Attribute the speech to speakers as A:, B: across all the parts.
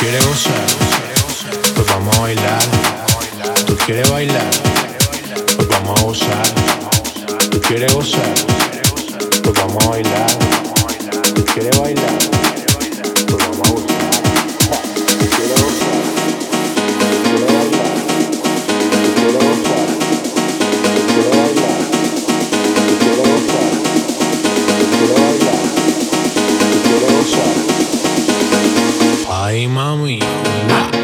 A: quieres gozar, pues vamos a bailar. Tú quieres bailar, pues vamos a gozar. Tú quieres gozar, pues vamos a bailar. Tú quieres bailar, Mamãe. wing.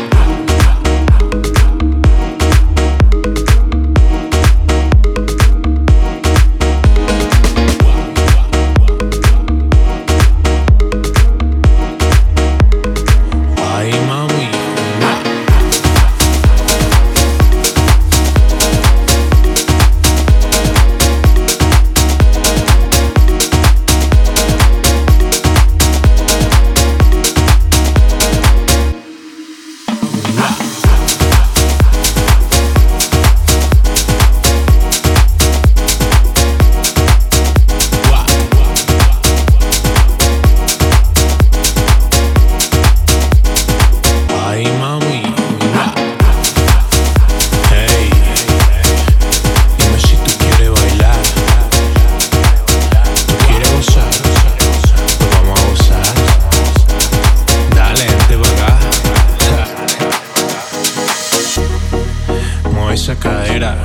A: esa cadera,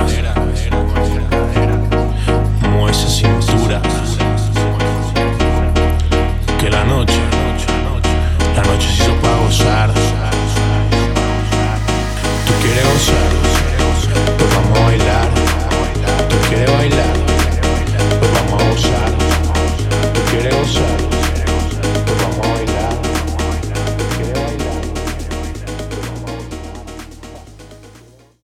A: mueve esa cintura. Que la noche, la noche se hizo para gozar. Tú quieres gozar.